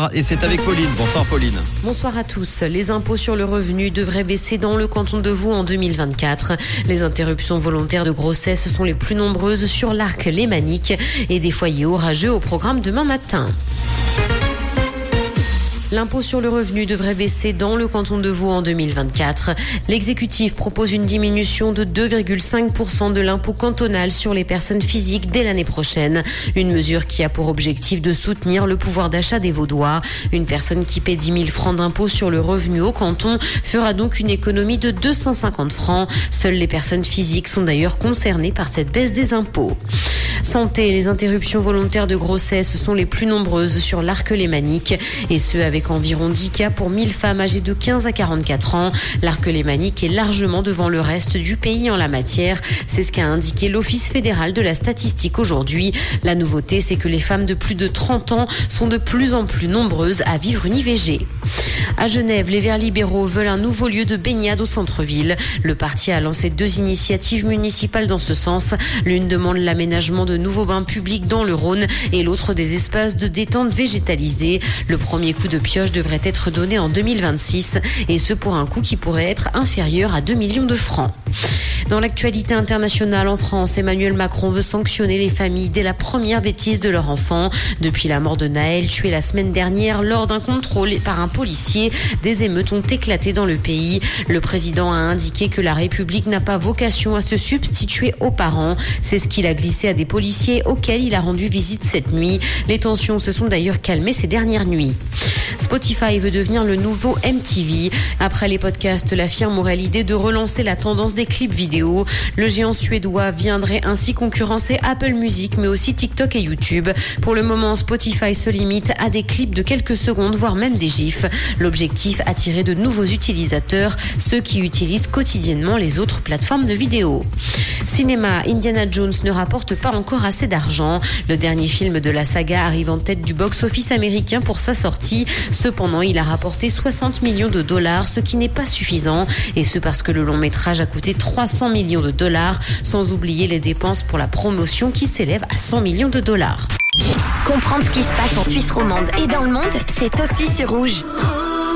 Ah, et c'est avec Pauline. Bonsoir Pauline. Bonsoir à tous. Les impôts sur le revenu devraient baisser dans le canton de Vaud en 2024. Les interruptions volontaires de grossesse sont les plus nombreuses sur l'arc lémanique et des foyers orageux au programme demain matin. L'impôt sur le revenu devrait baisser dans le canton de Vaud en 2024. L'exécutif propose une diminution de 2,5% de l'impôt cantonal sur les personnes physiques dès l'année prochaine. Une mesure qui a pour objectif de soutenir le pouvoir d'achat des Vaudois. Une personne qui paie 10 000 francs d'impôt sur le revenu au canton fera donc une économie de 250 francs. Seules les personnes physiques sont d'ailleurs concernées par cette baisse des impôts. Santé, les interruptions volontaires de grossesse sont les plus nombreuses sur l'arc lémanique et ce avec environ 10 cas pour 1000 femmes âgées de 15 à 44 ans. L'arc lémanique est largement devant le reste du pays en la matière. C'est ce qu'a indiqué l'Office fédéral de la statistique aujourd'hui. La nouveauté, c'est que les femmes de plus de 30 ans sont de plus en plus nombreuses à vivre une IVG. À Genève, les Verts libéraux veulent un nouveau lieu de baignade au centre-ville. Le parti a lancé deux initiatives municipales dans ce sens. L'une demande l'aménagement de nouveaux bains publics dans le Rhône et l'autre des espaces de détente végétalisés. Le premier coup de pioche devrait être donné en 2026 et ce pour un coût qui pourrait être inférieur à 2 millions de francs. Dans l'actualité internationale en France, Emmanuel Macron veut sanctionner les familles dès la première bêtise de leur enfant. Depuis la mort de Naël, tué la semaine dernière lors d'un contrôle par un policier, des émeutes ont éclaté dans le pays. Le président a indiqué que la République n'a pas vocation à se substituer aux parents. C'est ce qu'il a glissé à des policiers auxquels il a rendu visite cette nuit. Les tensions se sont d'ailleurs calmées ces dernières nuits. Spotify veut devenir le nouveau MTV. Après les podcasts, la firme aurait l'idée de relancer la tendance des clips vidéo. Le géant suédois viendrait ainsi concurrencer Apple Music, mais aussi TikTok et YouTube. Pour le moment, Spotify se limite à des clips de quelques secondes, voire même des gifs. L'objectif, attirer de nouveaux utilisateurs, ceux qui utilisent quotidiennement les autres plateformes de vidéo. Cinéma, Indiana Jones ne rapporte pas encore assez d'argent. Le dernier film de la saga arrive en tête du box-office américain pour sa sortie. Cependant, il a rapporté 60 millions de dollars, ce qui n'est pas suffisant. Et ce parce que le long métrage a coûté 300 millions de dollars, sans oublier les dépenses pour la promotion qui s'élèvent à 100 millions de dollars. Comprendre ce qui se passe en Suisse romande et dans le monde, c'est aussi sur rouge.